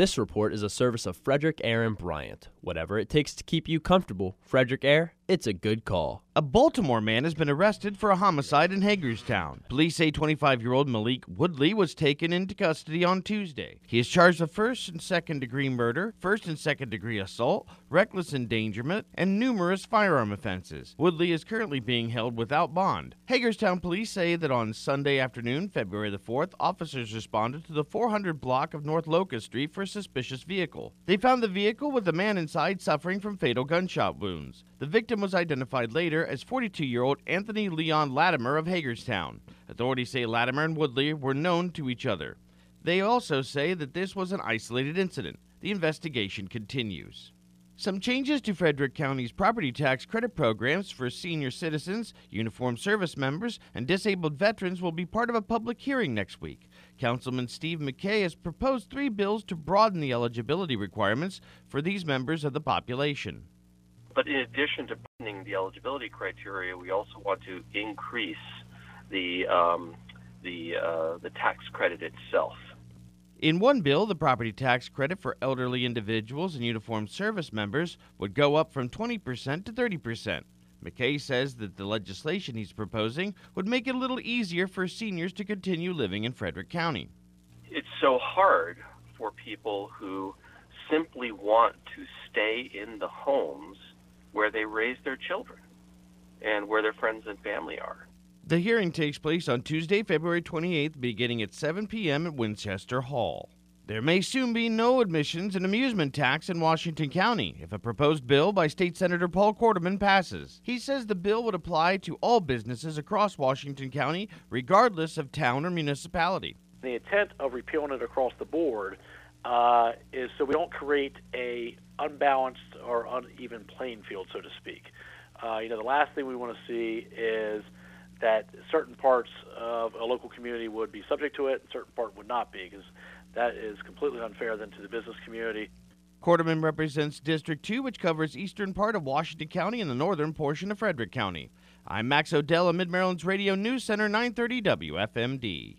This report is a service of Frederick Air and Bryant. Whatever it takes to keep you comfortable, Frederick Air, it's a good call. A Baltimore man has been arrested for a homicide in Hagerstown. Police say 25 year old Malik Woodley was taken into custody on Tuesday. He is charged with first and second degree murder, first and second degree assault, reckless endangerment, and numerous firearm offenses. Woodley is currently being held without bond. Hagerstown police say that on Sunday afternoon, February the 4th, officers responded to the 400 block of North Locust Street for a suspicious vehicle. They found the vehicle with a man inside suffering from fatal gunshot wounds. The victim was identified later as 42 year old Anthony Leon Latimer of Hagerstown. Authorities say Latimer and Woodley were known to each other. They also say that this was an isolated incident. The investigation continues. Some changes to Frederick County's property tax credit programs for senior citizens, uniformed service members, and disabled veterans will be part of a public hearing next week. Councilman Steve McKay has proposed three bills to broaden the eligibility requirements for these members of the population. But in addition to broadening the eligibility criteria, we also want to increase the um, the uh, the tax credit itself. In one bill, the property tax credit for elderly individuals and uniformed service members would go up from 20% to 30%. McKay says that the legislation he's proposing would make it a little easier for seniors to continue living in Frederick County. It's so hard for people who simply want to stay in the homes where they raise their children and where their friends and family are. The hearing takes place on Tuesday, February 28th, beginning at 7 p.m. at Winchester Hall. There may soon be no admissions and amusement tax in Washington County if a proposed bill by State Senator Paul Corderman passes. He says the bill would apply to all businesses across Washington County, regardless of town or municipality. The intent of repealing it across the board uh, is so we don't create a unbalanced or uneven playing field, so to speak. Uh, you know, the last thing we want to see is that certain parts of a local community would be subject to it, and certain part would not be, because that is completely unfair then to the business community. Corderman represents District 2, which covers eastern part of Washington County and the northern portion of Frederick County. I'm Max Odell of Mid Maryland's Radio News Center 930 WFMD.